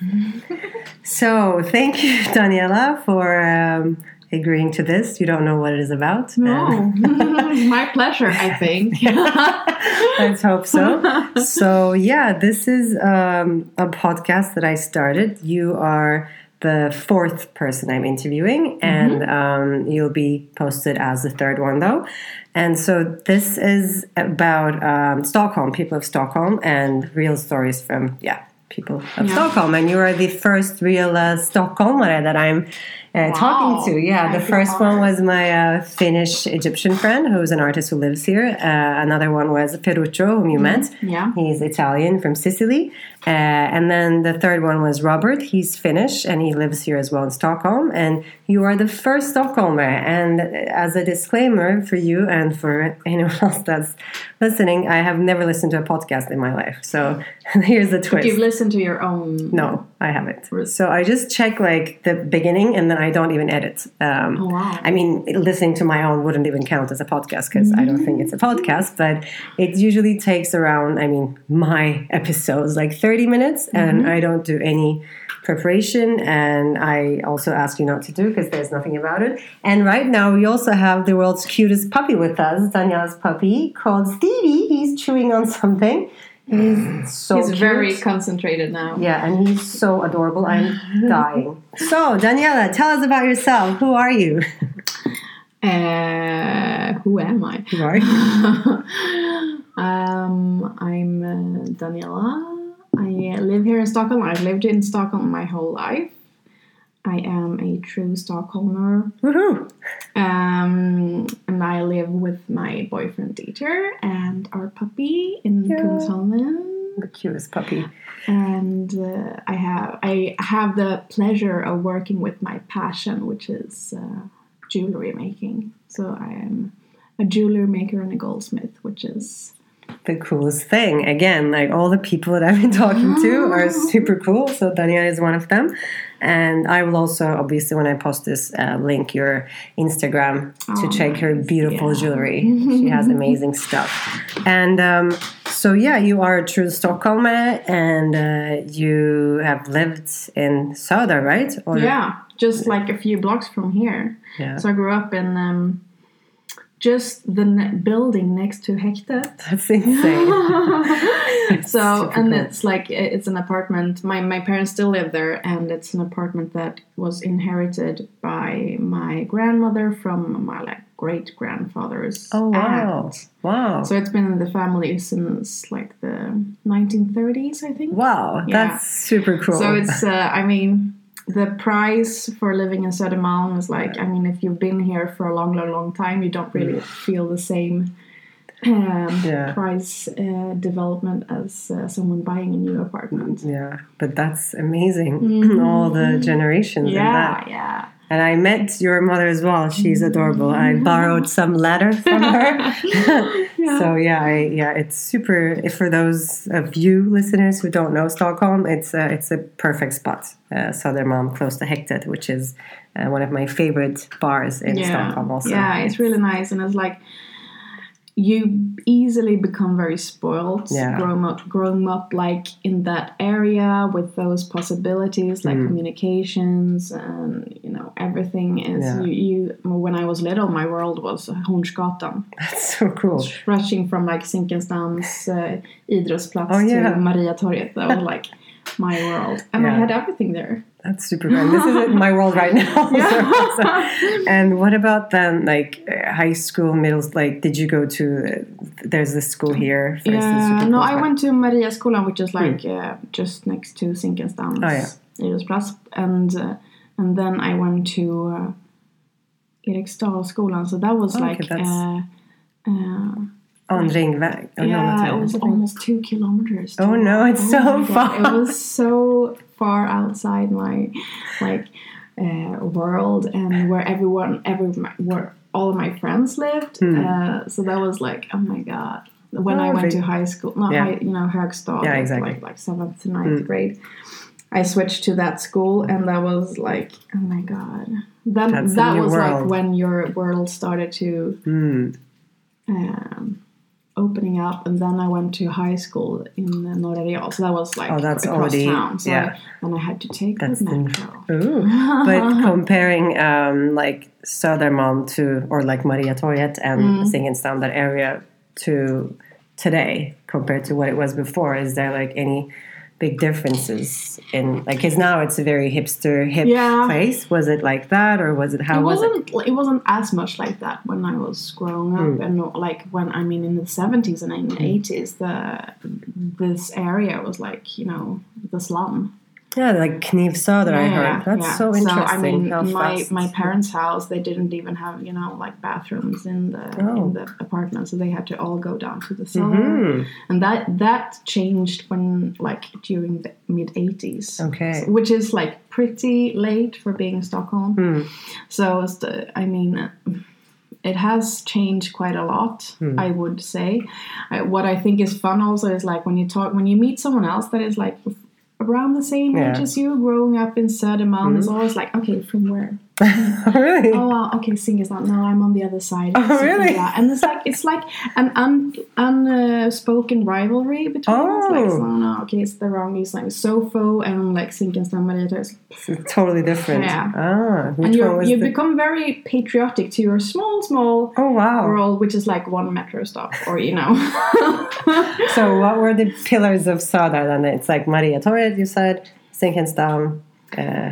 so, thank you, Daniela, for um, agreeing to this. You don't know what it is about. No, my pleasure, I think. Let's hope so. So, yeah, this is um, a podcast that I started. You are the fourth person I'm interviewing, and um, you'll be posted as the third one, though. And so, this is about um, Stockholm, people of Stockholm, and real stories from, yeah, people of Yeah. Stockholm. And you are the first real uh, Stockholmare that I'm uh, talking to. Yeah, the first one was my uh, Finnish Egyptian friend, who's an artist who lives here. Uh, another one was Ferruccio, whom you met. Yeah. He's Italian from Sicily. Uh, and then the third one was Robert. He's Finnish and he lives here as well in Stockholm. And you are the first Stockholmer. And as a disclaimer for you and for anyone else that's listening, I have never listened to a podcast in my life. So here's the twist. You've listened to your own. No, I haven't. So I just check like the beginning and then I don't even edit. Um, Oh, wow. I mean, listening to my own wouldn't even count as a podcast because I don't think it's a podcast, but it usually takes around, I mean, my episodes like 30 minutes and I don't do any preparation and I also ask you not to do because there's nothing about it. And right now we also have the world's cutest puppy with us, Daniela's puppy called Stevie. He's chewing on something. He's so He's cute. very concentrated now. Yeah, and he's so adorable. I'm dying. So, Daniela, tell us about yourself. Who are you? Uh, who am I? Who are you? um, I'm uh, Daniela. I live here in Stockholm. I've lived in Stockholm my whole life. I am a true Stockholmer. Woohoo! Um, and I live with my boyfriend Dieter and our puppy in Yeah. Kungsholmen. The cutest puppy. And uh, I have I have the pleasure of working with my passion, which is uh, jewelry making. So I am a jewelry maker and a goldsmith, which is The coolest thing. Again, like all the people that I've been talking to are super cool. So, Daniela is one of them. And I will also, obviously, when I post this, uh, link your Instagram to Oh, check her beautiful Yeah. jewelry. She has amazing stuff. And um, so, yeah, you are a true Stockholmer and uh, you have lived in Söder, right? Or, yeah, just like a few blocks from here. Yeah. So I grew up in um, just the ne- building next to Häktet. That's insane. so and it's like it's an apartment my my parents still live there and it's an apartment that was inherited by my grandmother from my like great grandfather's Oh wow! aunt. Wow! so it's been in the family since like the 1930s i think wow, Yeah. that's super cool. so it's uh, i mean the price for living in Södermalm is like I mean if you've been here for a long long long time you don't really feel the same um, Yeah. price uh, development as uh, someone buying a new apartment. yeah, but that's amazing. All the generations and Yeah, that. yeah. And I met your mother as well. She's adorable. I borrowed some letters from her. So yeah, I, yeah, it's super. If for those of you listeners who don't know Stockholm, it's a, it's a perfect spot. Uh, Södermalm, close to Häktet, which is uh, one of my favorite bars in yeah. Stockholm. Also, Yeah, it's really nice, and it's like you easily become very spoiled Yeah. growing up growing up like in that area with those possibilities Mm. like communications and you know everything is Yeah. you, you when i was little my world was hornsgatan that's so cool. stretching from like Zinkensdamms uh, idrottsplats Oh, yeah. to mariatorget that was like my world and i had everything there That's super fun. This is my world right now. So- so- and what about then, like high school, middle? Like, did you go to? Uh, there's this school here. for Yeah, no, I went to Mariaskolan, which is like uh, just next to Zinkensdamms Hmm. Oh, yeah. idrottsplats, and uh, and then I went to uh, Eriksdalsskolan, so that was Oh, okay, like that's- uh, uh, on Ringväg. Oh, yeah, not it was almost two kilometers. Oh, no, it's so my God, far. It was so far outside my like uh, world and where everyone, every where all of my friends lived. Uh, so that was like, oh my god. When. Oh, I went to high school, not Yeah. high, you know, Högstad, Yeah, like- exactly. like like seventh to ninth grade. I switched to that school, and that was like, oh my god. That That's that was like when your world started to Hmm. um, opening up, and then I went to high school in Norra So that was like Oh, that's across already- town. So yeah. I, then I had to take That's the metro. Ooh. but comparing um, like Södermalm to or like Mariatorget and Mm. Zinkensdamm, that area to today compared to what it was before, is there like any big differences. In like because now it's a very hipster hip Yeah. place. Was it like that or was it how it was it? wasn't it wasn't as much like that when I was growing up Hmm. and like when I mean in the seventies and in the eighties the this area was like you know the slum yeah like Kniv Söder I heard that's yeah. so interesting So, I mean, my fast- my parents' house, they didn't even have you know like bathrooms in the Oh. in the apartment, so they had to all go down to the cellar, Mhm. and that that changed when like during the mid '80s. Okay. which is like pretty late for being Stockholm. Hmm. So I mean. It has changed quite a lot, Hmm. I would say. I, what I think is fun also is like when you talk, when you meet someone else that is like around the same age Yeah. Hmm. as you, growing up in Södermalm, it's always like, okay, from where? really Oh, wow, okay, Singestan. now? I'm on the other side. Oh, really? And it's like it's like an un, unspoken rivalry between us. Like, Oh. so, no, okay, it's the wrong. Like Sofo and like Zinkensdamm Mariatorget. It's totally different Yeah. ah And you you become very patriotic to your small, small oh wow world, which is like one metro stop, or you know. So what were the pillars of Söder then? It's like Maria Torget, you said, Zinkensdamm. Uh,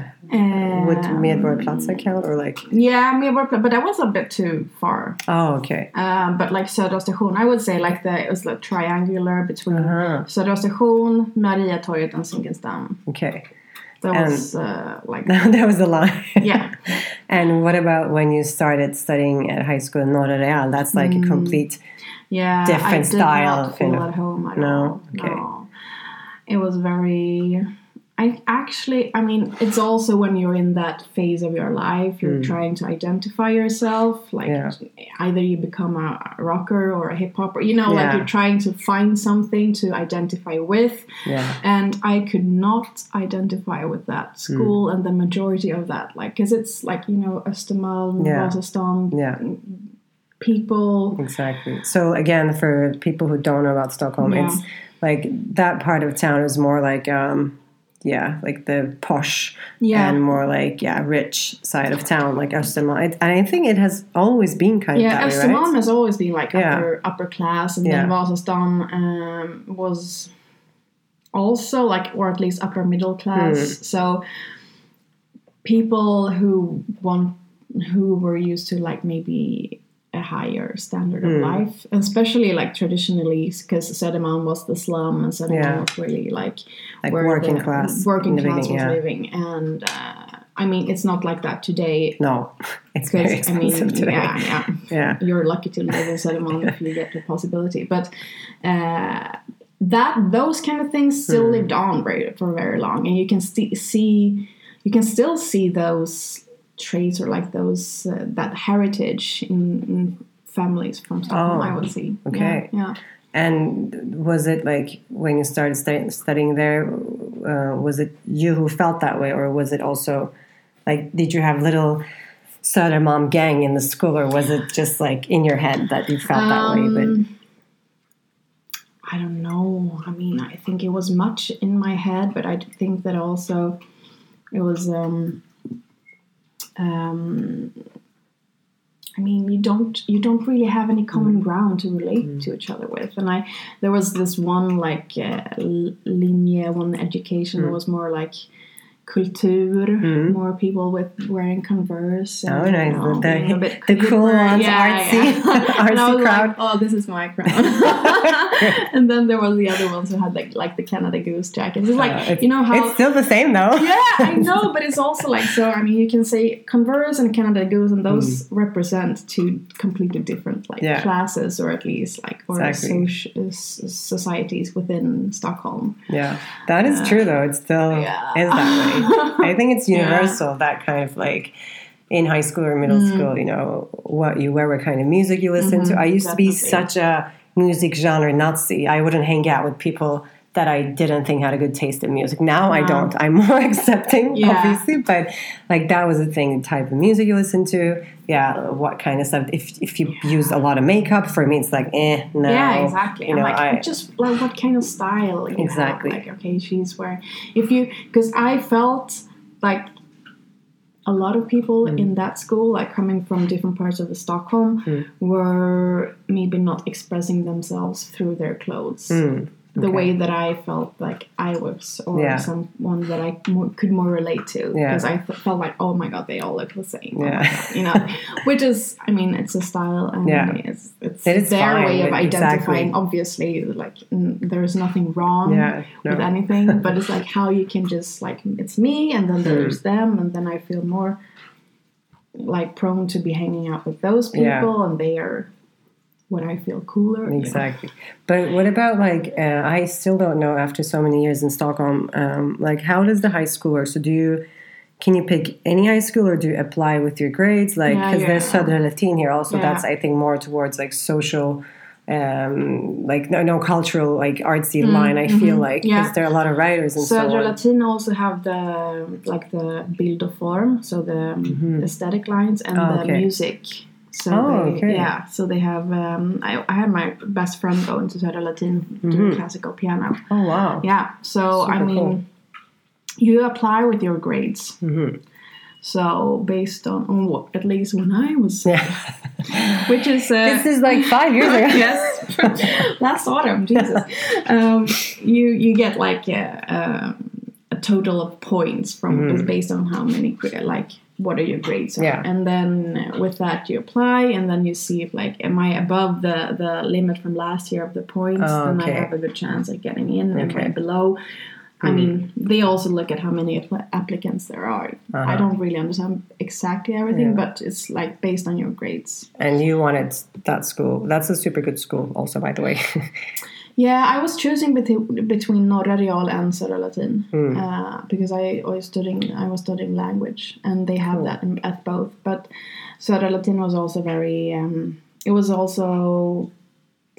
would Um, Medborgarplatsen count or like? Yeah, Medborgarplatsen, but that was a bit too far. Oh, okay. Um, but like Södra station, I would say like the it was like triangular between Uh-huh. Södra station, Mariatorget, and Zinkensdamm. Okay. That And- was uh, like that was the line. yeah. and what about when you started studying at high school in Norra Real? That's like Mm. a complete. Yeah, Different I did style, not feel kind of. at home No? all. Okay. No, it was very. I actually, I mean, it's also when you're in that phase of your life, you're trying to identify yourself. Like. Yeah. either you become a rocker or a hip hopper. You know, like you're trying to find something to identify with. Yeah. And I could not identify with that Hmm. school and the majority of that, like, because it's like you know, Östermalm, Yeah. Vasastan, Yeah. people. Exactly. So again, for people who don't know about Stockholm, Yeah. it's like that part of town is more like. um yeah, like the posh Yeah. and more like yeah, rich side of town, like Östermalm. And I think it has always been kind Yeah, of yeah. Östermalm right? has always been like Yeah. upper upper class, and then Vasastan um, was also like, or at least upper middle class. Hmm. So people who want who were used to like maybe a higher standard of life, and especially like traditionally, because Södermalm was the slum, and Södermalm Yeah. was really like Like working class working living, class was yeah. living, and uh, I mean it's not like that today. No, it's very Because I mean, today. yeah, yeah Yeah. you're lucky to live in Södermalm if you get the possibility. But uh, that those kind of things still Hmm. lived on for very long, and you can sti see you can still see those traits or like those uh, that heritage in, in families from Stockholm. Oh, I would see. okay. Yeah. yeah. And was it like when you started stu- studying there? Uh, was it you who felt that way, or was it also like did you have little Södermalm gang in the school, or was it just like in your head that you felt that way? But Um, I don't know. I mean, I think it was much in my head, but I think that also it was. Um, um, I mean, you don't you don't really have any common ground to relate to each other with, and I there was this one like uh, l- linje, one education that was more like culture, mm. more people with wearing Converse. Oh, nice. you know, The- being a bit the cool cooler. ones, artsy- and I artsy crowd. Like, oh, this is my crowd. and then there was the other ones who had like like the Canada Goose jackets. It's like uh, it's, you know how it's still the same though. yeah, I know, but it's also like so. I mean, you can say Converse and Canada Goose, and those mm. represent two completely different like. Yeah. classes, or at least like or Exactly. soci- societies within Stockholm. Yeah, that is uh, true though. It's still Yeah. is that way. I think it's Yeah. universal that kind of like in high school or middle Mm. school, you know, what you wear, what kind of music you listen to. I used to be Mm-hmm. such a music genre Nazi. I wouldn't hang out with people that I didn't think had a good taste in music. Now I don't. I'm more accepting, Yeah. obviously, but like that was the thing. The type of music you listen to, yeah, what kind of stuff. If if you use a lot of makeup, for me, it's like, eh, no. yeah, exactly. You I'm know, like, I just like what kind of style? Exactly. Have? Like, okay, she's wearing. If you, because I felt like a lot of people Mm. in that school, like coming from different parts of the Stockholm, Mm. were maybe not expressing themselves through their clothes. Mm, The okay. way that I felt like I was, or Yeah. someone that I more, could more relate to, Yeah. because I th- felt like, oh my god, they all look the same. Oh Yeah. God, you know, which is, I mean, it's a style, and Yeah. it's it's It is their fine, way of exactly. identifying. Obviously, like n- there's nothing wrong Yeah, with anything, but it's like how you can just like it's me, and then Hmm. there's them, and then I feel more like prone to be hanging out with those people, Yeah. and they are what I feel cooler. Exactly. But what about like uh, I still don't know after so many years in Stockholm. Um, like, how does the high school work? So do you can you pick any high school or do you apply with your grades? Like, Yeah, because there's yeah. Södra Latin here also. Yeah. That's I think more towards like social. Um, like no, no cultural like artsy line. I feel like because Mm, yeah. there are a lot of writers and so, Södra on. Latin also have the like the build of form, so the aesthetic lines and Oh, the okay. music. So Oh, they, okay. yeah, so they have. Um, I, I had my best friend go into Södra Latin doing classical piano. Oh wow! Yeah, so I mean, cool. you apply with your grades. Mhm. So based on, on what at least when I was, Yeah. which is uh, this is like five years ago. yes, last autumn, Jesus. Um, you you get like a, um, a total of points from is based on how many like what are your grades are. Yeah. and then with that you apply and then you see if like am I above the the limit from last year of the points Oh, then okay. I have a good chance at getting in and Okay. Hmm. right below. I mean, they also look at how many applicants there are. I Uh-huh. don't really understand exactly everything, Yeah. but it's like based on your grades. And you wanted that school. That's a super good school, also, by the way. Yeah, I was choosing between between Norra Real and Södra Latin Hmm. uh, because I was studying I was studying language and they have that in, at both. But Södra Latin was also very. Um, it was also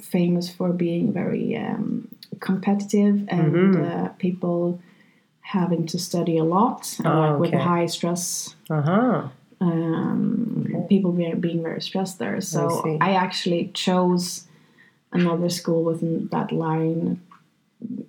famous for being very um, competitive and Mm-hmm. uh, people having to study a lot and Oh, like with okay. high stress. uh huh. Um, People being, being very stressed there. So see. I actually chose another school within that line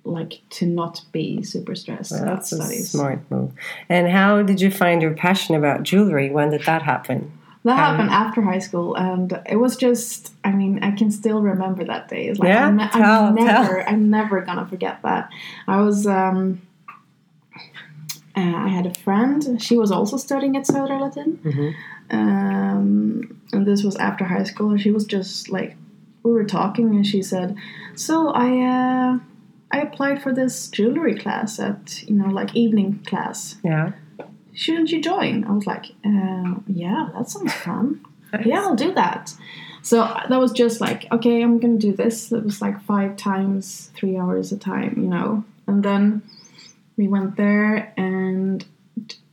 like to not be super stressed about That's a studies. smart move. And how did you find your passion about jewelry? When did that happen? That happened after high school, and it was just. I mean, I can still remember that day. It's like Yeah? I'm, Tell- I'm tell. never, I'm never gonna forget that. I was. Um, uh, I had a friend. She was also studying at Södra Latin, Mhm. um, and this was after high school. And she was just like, we were talking, and she said, "So I, uh, I applied for this jewelry class at you know like evening class. Yeah. Shouldn't you join?" I was like, uh, "Yeah, that sounds fun." yeah, I'll do that. So that was just like, okay, I'm gonna do this. It was like five times three hours a time, you know. And then we went there, and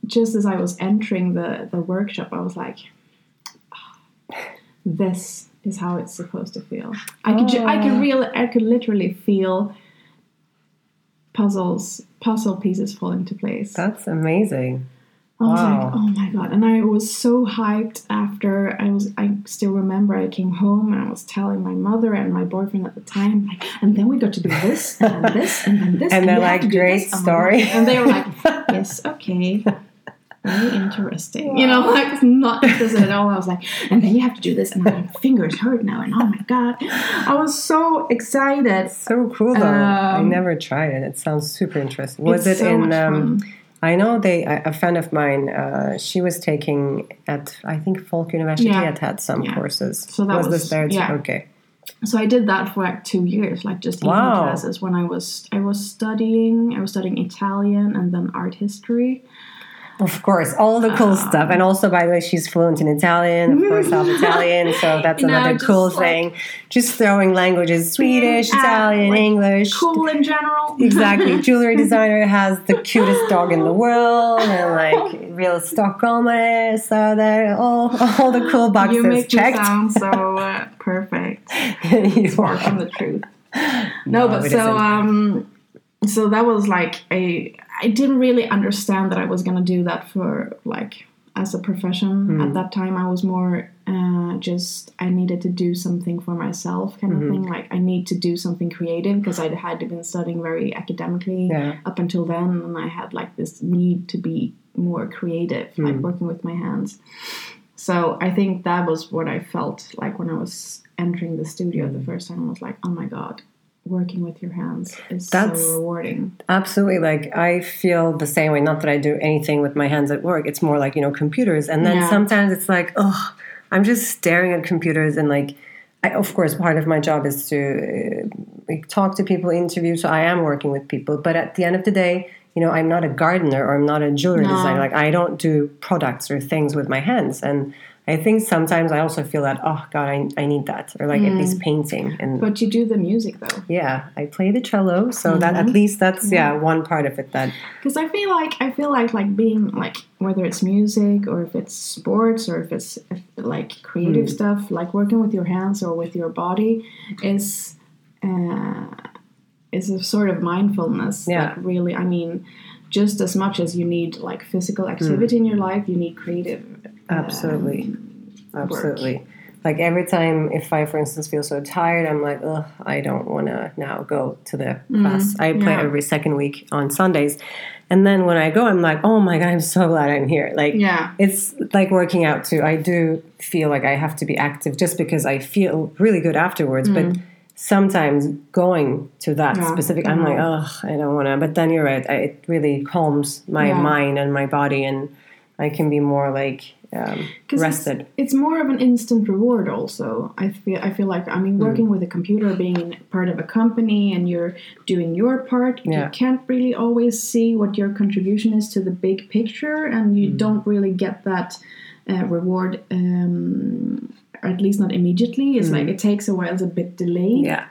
just as I was entering the the workshop, I was like, "Ah, this is how it's supposed to feel. I could, ju- I could Oh. really, I could literally feel puzzles, puzzle pieces fall into place. That's amazing. I was Wow. like, oh my god! And I was so hyped after I was. I still remember I came home and I was telling my mother and my boyfriend at the time, like, and then we got to do this and this and then this. And they're like, "Great this." Oh story. And they were like, yes, okay. Very interesting. You know, like it's not interested at all. I was like, and then you have to do this, and my fingers hurt now, and oh my god, I was so excited. So cool though. I Um, never tried it. It sounds super interesting. Was It's it so in? much Um, fun. I know they. A a friend of mine. Uh, she was taking at I think Folk University Yeah. had had some Yeah. courses. So that was, was- this there yeah. Okay. So I did that for like two years, like just evening Wow. classes when I was I was studying. I was studying Italian and then art history. Of course, all the cool Um, stuff. And also, by the way, she's fluent in Italian, of course, half Italian. So that's You know, another just cool like- thing. Just throwing languages Swedish, uh, Italian, like, English. Cool in general. Exactly. Jewelry designer has the cutest dog in the world and like real Stockholmer. So there, all, all the cool you boxes make me checked. sound so uh, perfect. You Far from the truth. No, No, but so um, so that was like a I didn't really understand that I was gonna do that for like as a profession at hmm. that time. I was more uh, just I needed to do something for myself kind of mm-hmm. thing. Like I need to do something creative because I had been studying very academically Yeah. up until then, and I had like this need to be more creative, like hmm. working with my hands. So I think that was what I felt like when I was entering the studio the hmm. first time. I was like, oh my god, working with your hands is That's- so rewarding. Absolutely. Like I feel the same way. Not that I do anything with my hands at work. It's more like, you know, computers. And then Yeah. sometimes it's like, oh, I'm just staring at computers and like, I, of course, part of my job is to uh, talk to people, interview. So I am working with people. But at the end of the day, you know, I'm not a gardener or I'm not a jewelry No. designer. Like I don't do products or things with my hands. And I think sometimes I also feel that, oh God, I, I need that. Or like at least painting. And But you do the music though. yeah, I play the cello. So that at least that's, yeah, one part of it then. because I feel like I feel like like being like whether it's music or if it's sports or if it's if, like creative Hmm. stuff, like working with your hands or with your body is uh, is a sort of mindfulness Yeah. that really I mean just as much as you need like physical activity in your hmm. life, you need creative. uh, Absolutely. Absolutely. Like every time, if I, for instance, feel so tired, I'm like, ugh, I don't want to now go to the mm-hmm. class. I play yeah. every second week on Sundays. And then when I go, I'm like, oh my God, I'm so glad I'm here. Like, Yeah. it's like working out too. I do feel like I have to be active just because I feel really good afterwards. But mm. Sometimes going to that Yeah, specific, I'm like, oh, I don't want to. But then you're right. I, it really calms my Yeah. mind and my body, and I can be more like um, rested. It's, it's more of an instant reward. Also, I feel I feel like I mean working with a computer, being part of a company, and you're doing your part. Yeah. You can't really always see what your contribution is to the big picture, and you don't really get that uh, reward. Um, or at least not immediately. It's like it takes a while. It's a bit delayed. Yeah.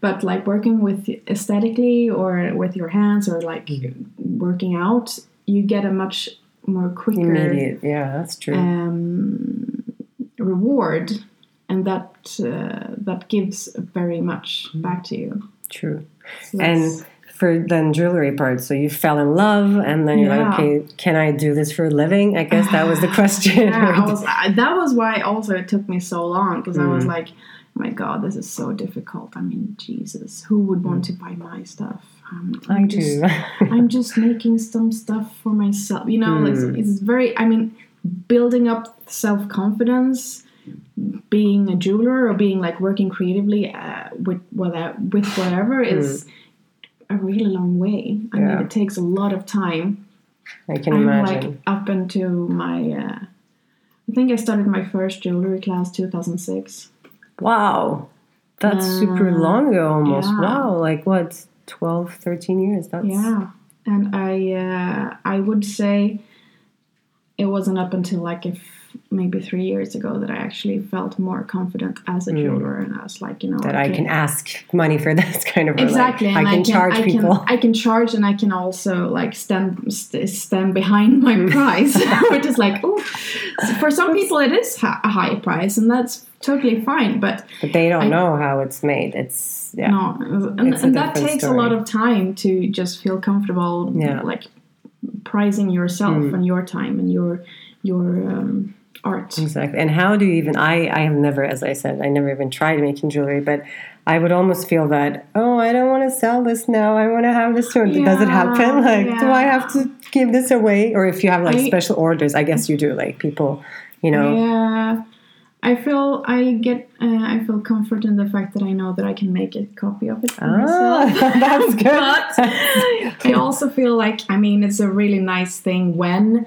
But like working with aesthetically or with your hands or like Hmm. working out, you get a much more quicker Immediate. Yeah, that's true. um, reward, and that uh, that gives very much back to you. true. So And for then jewelry part, so you fell in love, and then you're like, okay, can I do this for a living? I guess that was the question. yeah, I was, I, that was why also it took me so long because I Mm. was like, oh my God, this is so difficult. I mean, Jesus, who would want to buy my stuff? Um, I I'm do. just, I'm just making some stuff for myself. You know, like, Mm. it's very. I mean, building up self confidence, being a jeweler or being like working creatively uh, with whether with whatever is a really long way. I. Yeah. mean, it takes a lot of time. I can I'm imagine. like up into my. Uh, I think I started my first jewelry class 2006. wow, that's super long ago almost. yeah. Wow, like what, 12, 13 years? That's Yeah, and I uh, I would say it wasn't up until like if maybe three years ago that I actually felt more confident as a jeweler, and I was like, you know, Hmm. that I can ask money for this kind of. or, like, exactly. I and can charge I people. Can, I can charge, and I can also like stand st- stand behind my price, which is like, oh, for some people it is ha- a high price, and that's totally fine. But but they don't I- know how it's made. It's yeah. no, and, and that takes a lot of time to just feel comfortable, Yeah. Hmm. like pricing yourself and your time and your your um, art. Exactly. And how do you even? I I have never, as I said, I never even tried making jewelry, but I would almost feel that. Oh, I don't want to sell this now. I want to have this. Does it happen? Like, do I have to give this away? Or if you have like I- special orders, I guess you do. Like people, you know. Yeah, I feel I get uh, I feel comfort in the fact that I know that I can make a copy of it for Ah, myself. that's good. but I also feel like I mean it's a really nice thing when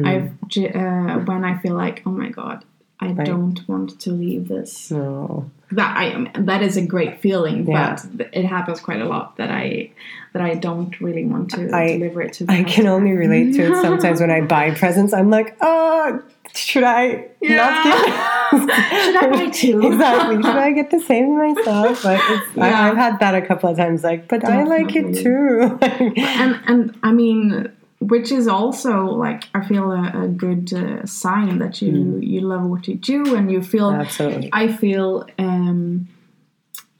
Hmm. I uh, when I feel like oh my god I don't want to leave this. No. That I am that is a great feeling, Yeah. but it happens quite a lot that I that I don't really want to I- deliver it to. The I can only relate to it sometimes when I buy presents. I'm like, oh, should I not give? Should I buy two? exactly. Should I get the same myself? But it's, I, Yeah. I've had that a couple of times. Like, but I like it too. and and I mean, which is also like I feel a, a good uh, sign that you you love what you do and you feel. Absolutely. I feel um,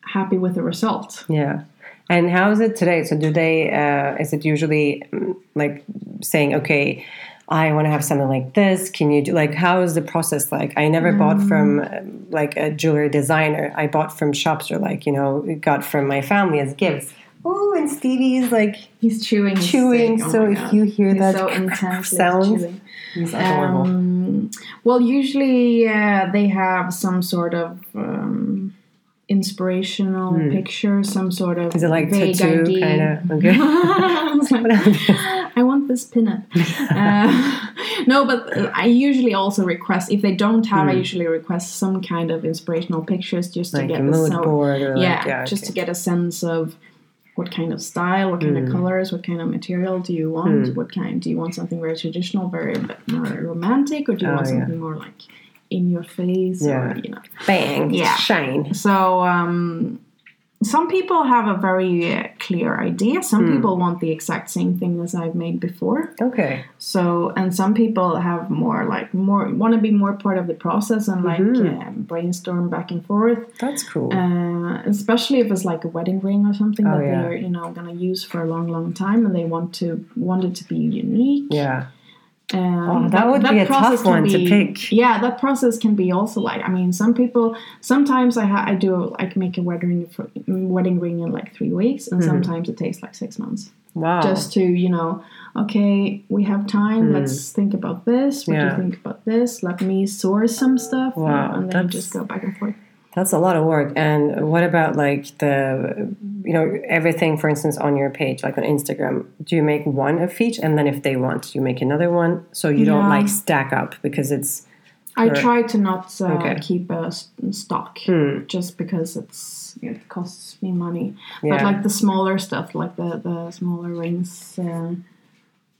happy with the result. Yeah. And how is it today? So do they? Uh, is it usually mm, like saying, okay, I want to have something like this. Can you do like? How is the process like? I never bought from like a jewelry designer. I bought from shops or like you know got from my family as gifts. Oh, and Stevie is like He's chewing. chewing. Oh so if you hear He's that so intense with sound, he's adorable. Um, well, usually uh, they have some sort of um, inspirational picture, some sort of Hmm. Is it like vague tattoo kind of? Okay. I I want this pinup. uh, no, but uh, I usually also request if they don't have. I usually request some kind of inspirational pictures just to Hmm. get a the mood so- board or yeah, like yeah, just to get a sense of what kind of style, what Hmm. kind of colors, what kind of material do you want? What kind do you want something very traditional, very more romantic, or do you Oh, want yeah. something more like in your face, Yeah. or you know? bang, Yeah. shine. So um, some people have a very uh, clear idea. Some Hmm. people want the exact same thing as I've made before. Okay. So and some people have more like more want to be more part of the process and like Mm-hmm. um, brainstorm back and forth. That's cool. Uh, especially if it's like a wedding ring or something Oh, that yeah. they're you know gonna use for a long, long time, and they want to want it to be unique. yeah. Um, Oh, that would be a process tough can one to be- pick. Yeah, that process can be also like I mean, some people sometimes I ha- I do like make a wedding for, wedding ring in like three weeks, and Mm-hmm. sometimes it takes like six months Wow. just to you know okay we have time let's think about this what do Hmm. You think about this let me source some stuff Wow, and then just go back and forth That's a lot of work. And what about like the, you know, everything, for instance, on your page, like on Instagram, do you make one of each? And then if they want, you make another one so you don't like stack up because it's, i Correct. try to not uh, Okay. Hmm. keep a stock just because it's it costs me money Yeah. but like the smaller stuff like the the smaller rings uh,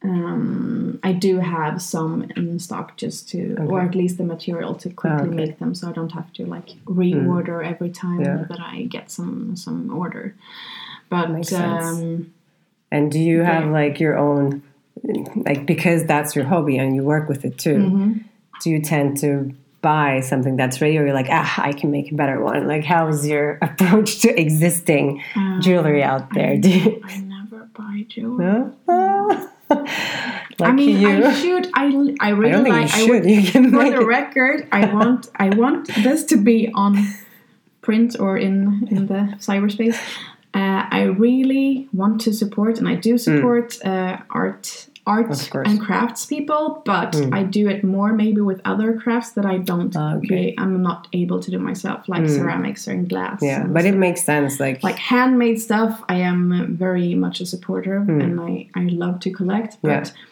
um, I do have some in stock just to, or at least the material to quickly Okay. Hmm. make them, so I don't have to like reorder every time Yeah. that I get some some order. But um, and do you have Yeah. like your own, like, because that's your hobby and you work with it too, Mm-hmm. do you tend to buy something that's ready or you're like, ah, I can make a better one? Like, how is your approach to existing Um, jewelry out there? Do you, I never buy jewelry. no? I mean, you. I should. I, I I really think like. you I would, you can for the it. record, I want. I want this to be on print or in in the cyberspace. Uh, I really want to support, and I do support uh, art, art and crafts people. But I do it more maybe with other crafts that I don't. Ah, okay. I'm not able to do myself, like ceramics or in glass. Yeah, but it makes sense. Like, like handmade stuff i am very much a supporter of and I, I love to collect but. Yeah.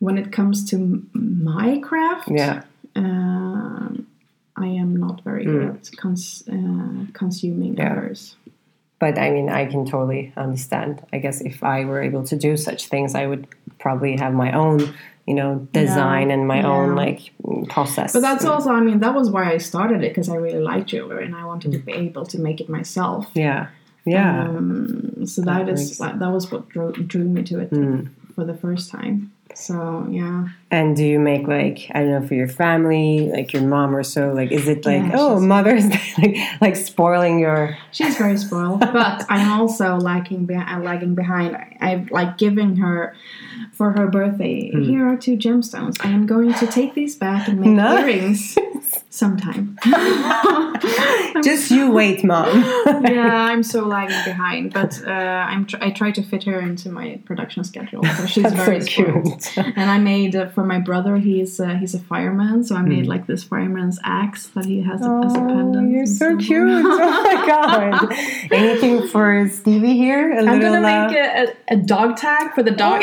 When it comes to my craft yeah, um, i am not very good at cons- uh, consuming Hmm. Yeah. others but I mean, I can totally understand. I guess if I were able to do such things, I would probably have my own, you know, design and my own like process. but that's also i mean that was why i started it because i really like jewelry and i wanted to Hmm. be able to make it myself yeah, yeah, um, so That that is that, was what drew, drew me to it Hmm. for the first time so yeah And do you make like I don't know for your family, like your mom or so? Like, is it like Yeah, oh Mother's Day, like like spoiling your? She's very spoiled, but I'm also lagging, be- uh, lagging behind. I, I'm like giving her for her birthday. Hmm. Here are two gemstones. I am going to take these back and make Nice. earrings sometime. Just you wait, mom. yeah, I'm so lagging behind, but uh, I'm tr- I try to fit her into my production schedule. So she's That's very so cute. And I made uh, for my brother. He's uh, he's a fireman, so I made Hmm. like this fireman's axe that he has as a pendant. Oh, you're so stuff. cute! Oh my god! Anything for Stevie here? A I'm gonna uh, make a, a, a dog tag for the dog.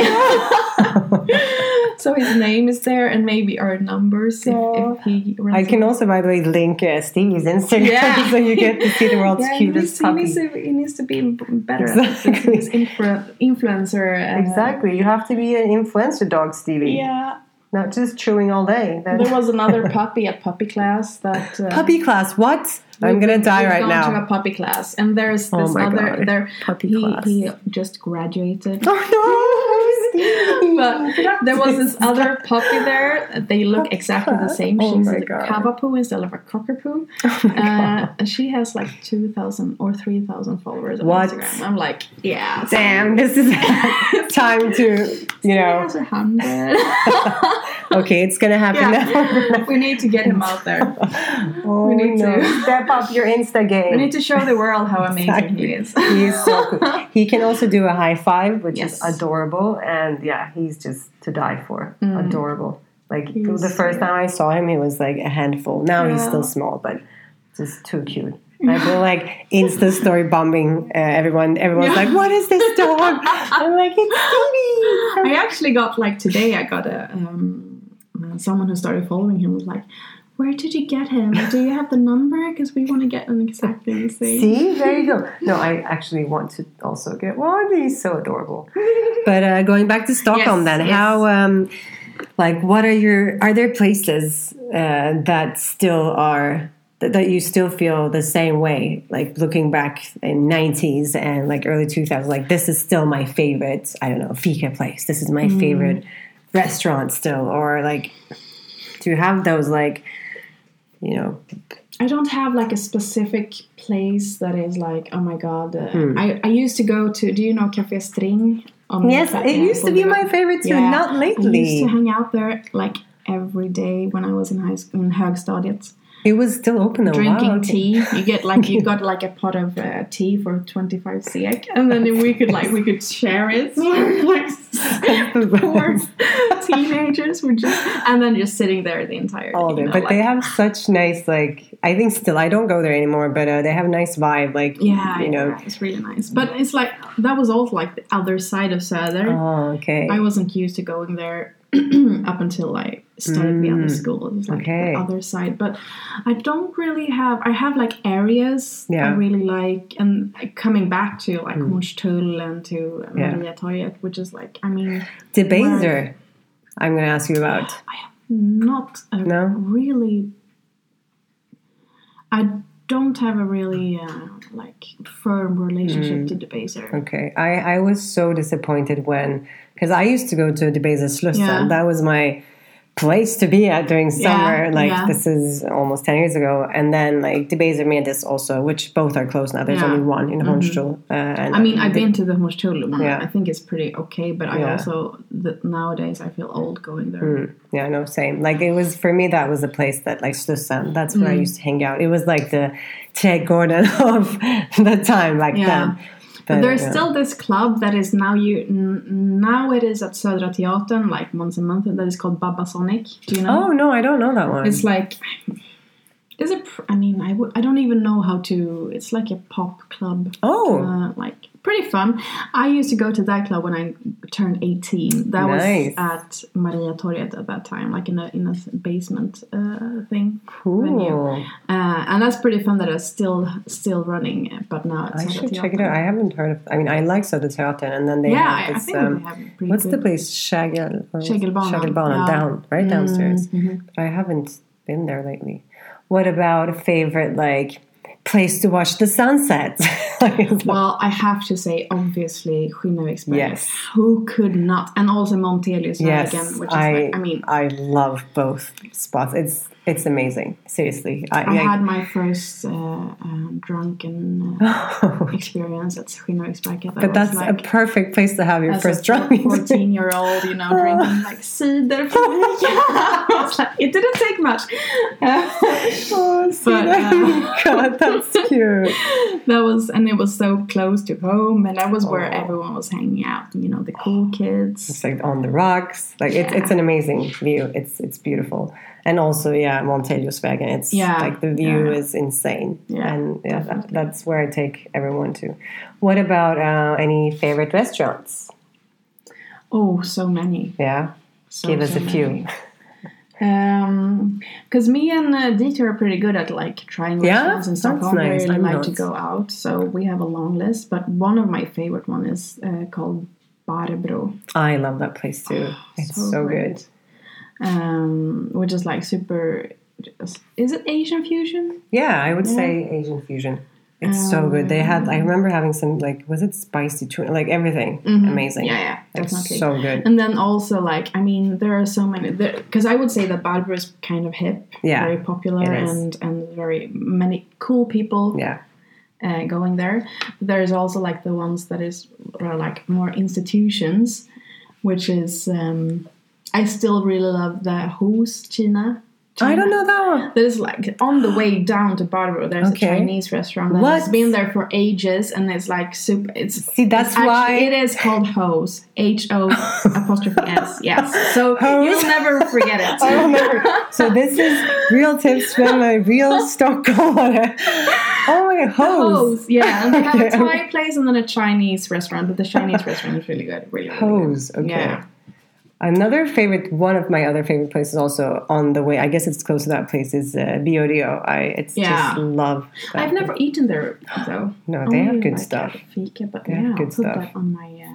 so his name is there and maybe our numbers if, if he runs I can away. Also, by the way, link uh, Stevie's Instagram Yeah. so you get to see the world's yeah, cutest he, puppy. needs to, he needs to be better at Exactly. influ- influencer. Uh, Exactly, you have to be an influencer dog, Stevie. Yeah. Not just chewing all day. There was another puppy at puppy class that. Uh, puppy class. What? I'm gonna die right gone to a puppy class, and there's Oh this my other God. there. Puppy he, class. he just graduated. Oh no! but there was this other puppy there. They look exactly the same. Oh She's a cavapoo instead of a cockapoo. Oh uh, she has like 2,000 or 3,000 followers on What? Instagram. I'm like, yeah. Damn, this is time to, you She know. has a hundred. Okay, it's gonna happen Yeah. we need to get him out there. oh We need no! to- Step up your Insta game. We need to show the world how amazing Exactly. he is. He is so cool. He can also do a high five, which Yes. is adorable, and yeah, he's just to die for. Adorable. Like He's, the first time I saw him, he was like a handful. Now he's still small, but just too cute. I feel like Insta story bombing uh, everyone. Everyone's Yeah. like, "What is this dog?" I'm like, "It's Stevie." I actually got like today. I got a um, uh, someone who started following him was like, "Where did you get him? Do you have the number? Because we want to get him exactly the same." See, there you go. No, I actually want to also get one. He's so adorable. But uh, going back to Stockholm, Yes, then yes. how, um, like, what are your? Are there places uh, that still are that, that you still feel the same way? Like looking back in '90s and like early 2000s, like this is still my favorite. I don't know, fika place. This is my Mm. favorite restaurant still, or like, do you have those like, you know, I don't have like a specific place that is like, oh my god. Uh, Hmm. I, I used to go to. Do you know Café String? On Yes, it used to be my favorite too. Yeah. Not I lately. used to hang out there like every day when I was in high school in högstadiet. It was still open a drinking tea. You get like you got like a pot of uh, tea for twenty five sek, and then we could like we could share it. like poor teenagers were just, and then just sitting there the entire All day. you know, But they have such nice, like, I think still, I don't go there anymore, but uh, they have a nice vibe. Like, yeah, you know. yeah, it's really nice. But it's like that was also like the other side of Söder. Oh, okay. I wasn't used to going there up until I started the other school. It was like Mm. okay. the other side, but I don't really have. I have like areas Yeah. I really like, and coming back to like Hornstull and to Mm. Yeah. Maria Torget, which is like I mean, Debaser, I'm going to ask you about. not a No? really. I don't have a really uh, like firm relationship Mm. to Debaser. Okay. I, I was so disappointed when, because I used to go to Debaser Slussen. Yeah. That was my place to be at during summer. like, yeah. this is almost 10 years ago. And then, like, the Debaser Medis also, which both are closed now. There's Yeah. Mm-hmm. only one in Hornstull. Uh, and I mean, I've the- been to the Hornstull one. Yeah. I think it's pretty okay, but I also the, nowadays I feel old going there. Mm, yeah, no, same. Like it was for me, that was a place that like Slussen. That's where I Mm. used to hang out. It was like the trädgården of the time, like Yeah. then. But there's still this club that is now you n- now it is at Södra Teatern like once a month that is called Babasonic. Do you know? Oh no, I don't know that one. It's like is it? pr- I mean, I w- I don't even know how to. It's like a pop club. oh, Uh, like pretty fun. I used to go to that club when I turned 18. That Nice. was at Maria Torget at that time, like in a in a basement uh, thing. cool. Uh, and that's pretty fun that it's still still running, but now it's I should check it out. I haven't heard of. I mean, I like Södra Teatern, and then they Yeah, have this. think um, they have pretty what's the place? Kägel. Kägelbanan, Kägelbanan, yeah. down right downstairs. Mhm. But I haven't been there lately. What about a favorite like place to watch the sunset? Like, it's like- Well, I have to say, obviously, Skinnarviksberg. Yes. Who could not? And also Montelius Yes, again, which is I, like, I mean, I love both spots. It's it's amazing. Seriously, I, I had my first uh, um, drunken uh, experience at Skinnarviksberg. but that's a perfect place to have your first drunk. fourteen-year-old, you know, drinking like cider. Was like, it didn't take much. oh, But, uh, God, that's cute. that was, and it was so close to home, and that was where Oh. everyone was hanging out. You know, the cool kids. It's like on the rocks. Like it's it's an amazing view. It's it's beautiful. And also, yeah, Monteliusvägen. It's Yeah, like the view yeah. is insane. Yeah, and yeah, that, that's where I take everyone to. What about uh, any favorite restaurants? Oh, so many. Yeah, So, give us so a few. many. Um, because me and uh, Dieter are pretty good at like trying Yeah? restaurants in Stockholm. nice. We really like to go out, so we have a long list. But one of my favorite one is uh, called Barbro. I love that place too. It's so, good. Um, which is like super. Is it Asian fusion? Yeah, I would say Asian fusion. It's so good. They had. Um, I remember having some like was it spicy tuna? Like everything. Amazing. Mm-hmm. Yeah, yeah, Like, definitely. so good. And then also like I mean there are so many because I would say that Barbro is kind of hip, Yeah, very popular, and and very many cool people Yeah. uh, going there. There's also like the ones that is are like more institutions, which is um, I still really love the Who's China. I don't know that one. There's like on the way down to Barbro, there's Okay. a Chinese restaurant that What? has been there for ages, and it's like super. It's See, that's Actually, why. it is called Ho's. H O apostrophe S. Yes. So Ho's. you'll never forget it. I don't remember. So this is real tips from a real Stockholmer. Oh my god, hose. Ho's. Yeah, and they have Okay. a Thai place and then a Chinese restaurant, but the Chinese restaurant is really good. Really, really good. Ho's. Okay. Yeah. Another favorite, one of my other favorite places, also on the way. I guess it's close to that place. Is uh, Biodio. I it's Yeah. just love. That I've never eaten there though. No, they have good like, stuff. Fika, but They yeah, have I'll good put stuff. that on my. Uh,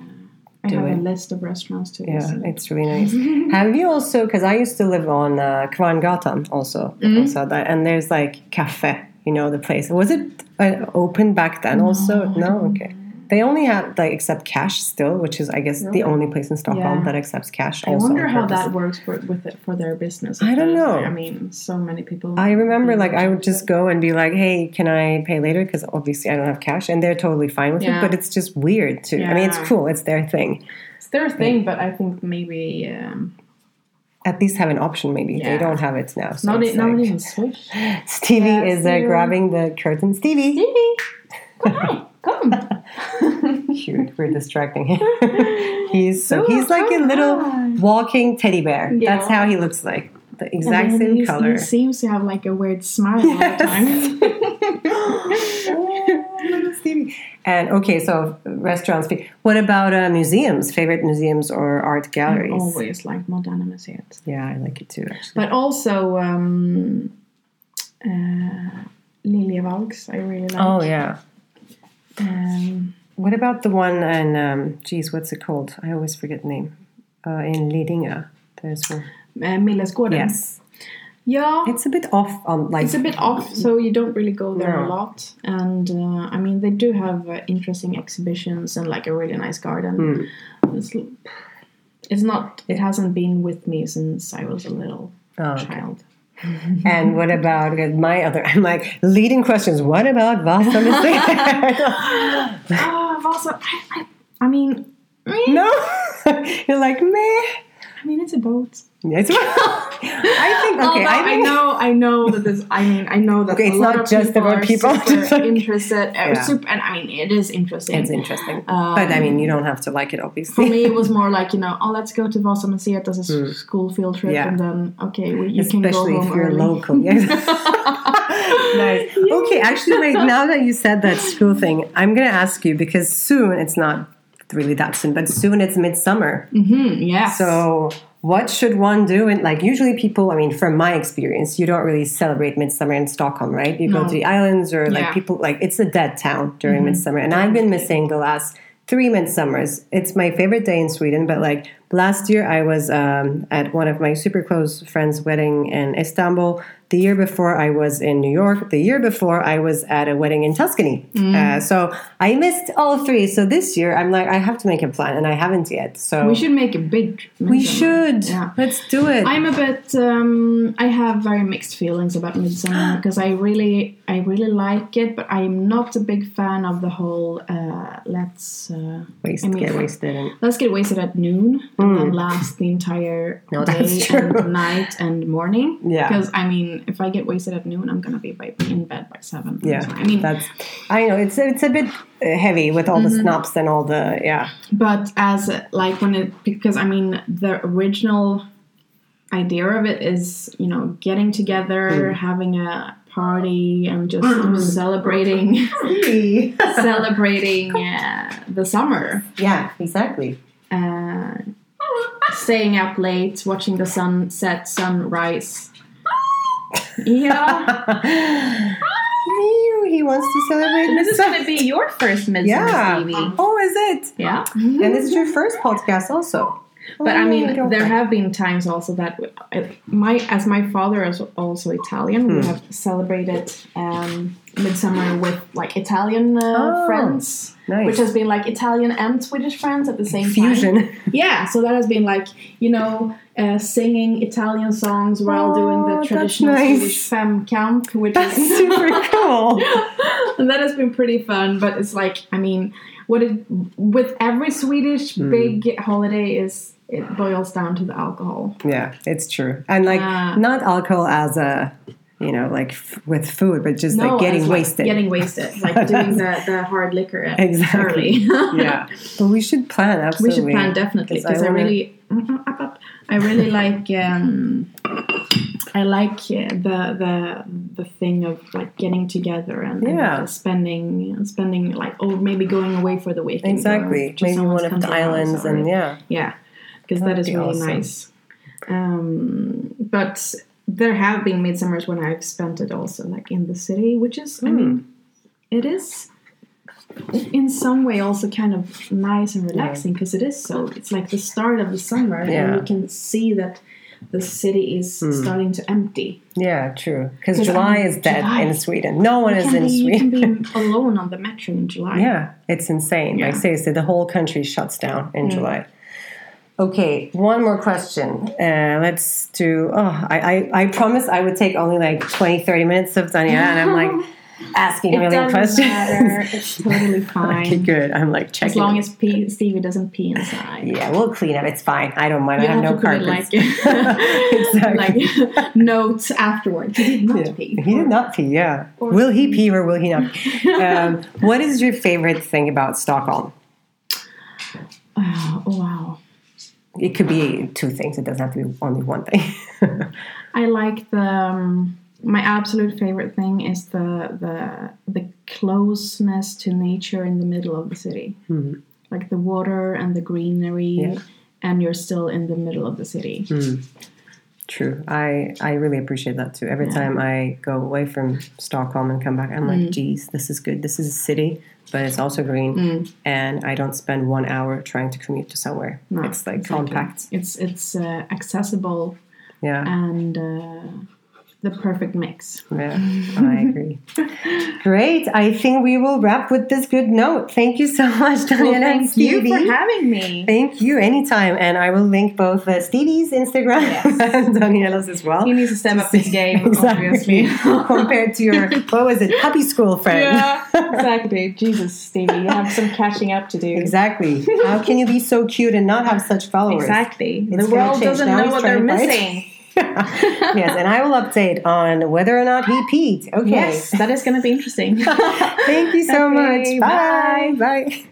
I have it. a list of restaurants to Yeah, visit. it's really nice. Have you also? Because I used to live on uh, Kvarngatan also, Mm-hmm. also that, and there's like cafe. You know the place. Was it uh, open back then? also, no. Okay. They only have like accept cash still, which is I guess the only place in Stockholm Yeah. that accepts cash. I wonder how that works for with it, for their business. I don't know. I mean, so many people. I remember like I would just go and be like, "Hey, can I pay later?" Because obviously I don't have cash, and they're totally fine with it. But it's just weird too. I mean, it's cool. It's their thing. It's their thing, but I think maybe um, At least have an option. Maybe they don't have it now. So not it's e- not like- even Swish. Stevie Yeah, is uh, grabbing the curtain. Stevie, Stevie, come on, come. cute. We're distracting him. he's so So he's like a little walking teddy bear. Yeah. That's how he looks like. The exact same color. He seems to have like a weird smile all the time. oh. And okay, so restaurants. What about uh, museums? Favorite museums or art galleries? Always like Moderna Museet. Yeah, I like it too. Actually. But also um, uh, Liljevalchs, I really like. Oh yeah. Um, What about the one and Um, geez, what's it called? I always forget the name. Uh, in Lidingö. There's one. uh, Millesgården. Yes, Yeah, it's a bit off on like. it's a bit off, so you don't really go there No. a lot. And uh, I mean, they do have uh, interesting exhibitions and like a really nice garden. Hmm. It's, it's not. It hasn't been with me since I was a little Oh, okay. And what about my other? I'm like leading questions. What about Vasa? Ah, Vasa. I, I, I mean, meh. no, you're like meh. I mean, it's a boat. It's, I think okay. Although I, think- know, I know that this. I mean, I know that Okay, a it's lot not of just people about are people. super interested. Uh, Yeah. super, and I mean, it is interesting. It's interesting, Um, but I mean, you don't have to like it, obviously. For me, it was more like you know, oh, let's go to Vossum and see it as a s- school field trip. Yeah. and then okay, well, you can go Especially home if you're early. local. Yes. nice. Okay, actually, wait. Now that you said that school thing, I'm gonna ask you because soon it's not really that soon, but soon it's midsummer. Hmm, yes. So, what should one do? And like, usually people, I mean, from my experience, you don't really celebrate midsummer in Stockholm, right? You go to the islands or like Yeah. Mm-hmm. people, like, it's a dead town during midsummer. And I've been missing the last three midsummers. It's my favorite day in Sweden, but like last year I was um, at one of my super close friends' wedding in Istanbul. The year before I was in New York. The year before I was at a wedding in Tuscany. Mm. Uh, so I missed all three. So this year I'm like, I have to make a plan, and I haven't yet. So we should make a big. we midsummer. should. Yeah. Let's do it. I'm a bit. Um, I have very mixed feelings about Midsummer because I really, I really like it, but I'm not a big fan of the whole. Uh, let's uh, Waste, I mean, get wasted. Let's get wasted at noon and then last the entire. No, day and night and morning. Yeah. Because I mean, if I get wasted at noon, I'm gonna be by, in bed by seven. yeah, I mean, that's. I know it's it's a bit uh, heavy with all the Mm-hmm. snaps and all the yeah. but as like when it because I mean the original idea of it is you know getting together, Hmm. having a party, and just celebrating celebrating uh, the summer. yeah, exactly. Uh, staying up late, watching the sunset, sunrise. Yeah, he wants to celebrate. this is gonna be your first midsummer, yeah. Stevie. Oh, is it? Yeah. And this is your first podcast, also. But I Oh, mean, don't there have been times also that my as my father is also Italian, Hmm. we have celebrated um, midsummer with like Italian uh, Oh, friends, nice. which has been like Italian and Swedish friends at the same time. Fusion. Yeah, so that has been like you know uh, singing Italian songs while doing Oh, the traditional nice. Swedish femkamp, which That's is super cool. and that has been pretty fun. But it's like I mean, what it with every Swedish Hmm. big holiday is it boils down to the alcohol. Yeah, it's true. And like not alcohol as a you know like f- with food, but just like getting as, wasted. getting wasted, like doing the, the hard liquor at- Exactly. yeah, but we should plan absolutely. we should plan definitely because I, wanna- really, I really like, um, I like uh, the the the thing of like getting together and, and, Yeah. uh, spending spending like oh maybe going away for the weekend. exactly maybe one of the islands, or- and yeah, yeah, because that be really awesome. nice. Um, but there have been midsummers when I've spent it also like in the city, which is I Hmm. mean, it is in some way also kind of nice and relaxing because it is so it's like the start of the summer Yeah. and you can see that the city is starting to empty. yeah, true. Because July um, is dead July- in Sweden. No one is in be, you can Sweden. be alone on the metro in July. Yeah, it's insane. Like Yeah. seriously, the whole country shuts down in July. Okay, one more question. Uh, let's do. Oh, I, I, I promised I would take only like 20, 30 minutes of Daniela, and I'm like asking a It million doesn't questions. matter. It's totally fine. okay, good. I'm like checking. As long as pee, Stevie doesn't pee inside. yeah, we'll clean up. It's fine. I don't mind. You I have have no to put it carpets. like, exactly. like notes afterwards. He did not Yeah. pee. He did not pee. Yeah. Or- Will he pee or will he not? pee? um, what is your favorite thing about Stockholm? Oh, wow. It could be two things. It doesn't have to be only one thing. I like the um, my absolute favorite thing is the the the closeness to nature in the middle of the city. Like the water and the greenery, Yeah. and you're still in the middle of the city. True. I I really appreciate that too. Every time I go away from Stockholm and come back, I'm Mm. like, geez, this is good. This is a city, but it's also green, Mm. and I don't spend one hour trying to commute to somewhere. No, it's like exactly. compact. It's it's uh, accessible Yeah, and uh, the perfect mix. yeah, I agree. Great. I think we will wrap with this good note. Thank you so much, Daniela Well, and thank you for having me. Thank you anytime, and I will link both uh, Stevie's Instagram Yes. and Daniela's as well. He needs to step up his game, Exactly. obviously. compared to your what was it, puppy school friend? Yeah, exactly. Jesus, Stevie, you have some catching up to do. Exactly. How can you be so cute and not have such followers? Exactly. It's the world doesn't know what they're missing. yes, and I will update on whether or not he peed. Okay. Yes, that is going to be interesting. Thank you so Okay, much. Bye. Bye.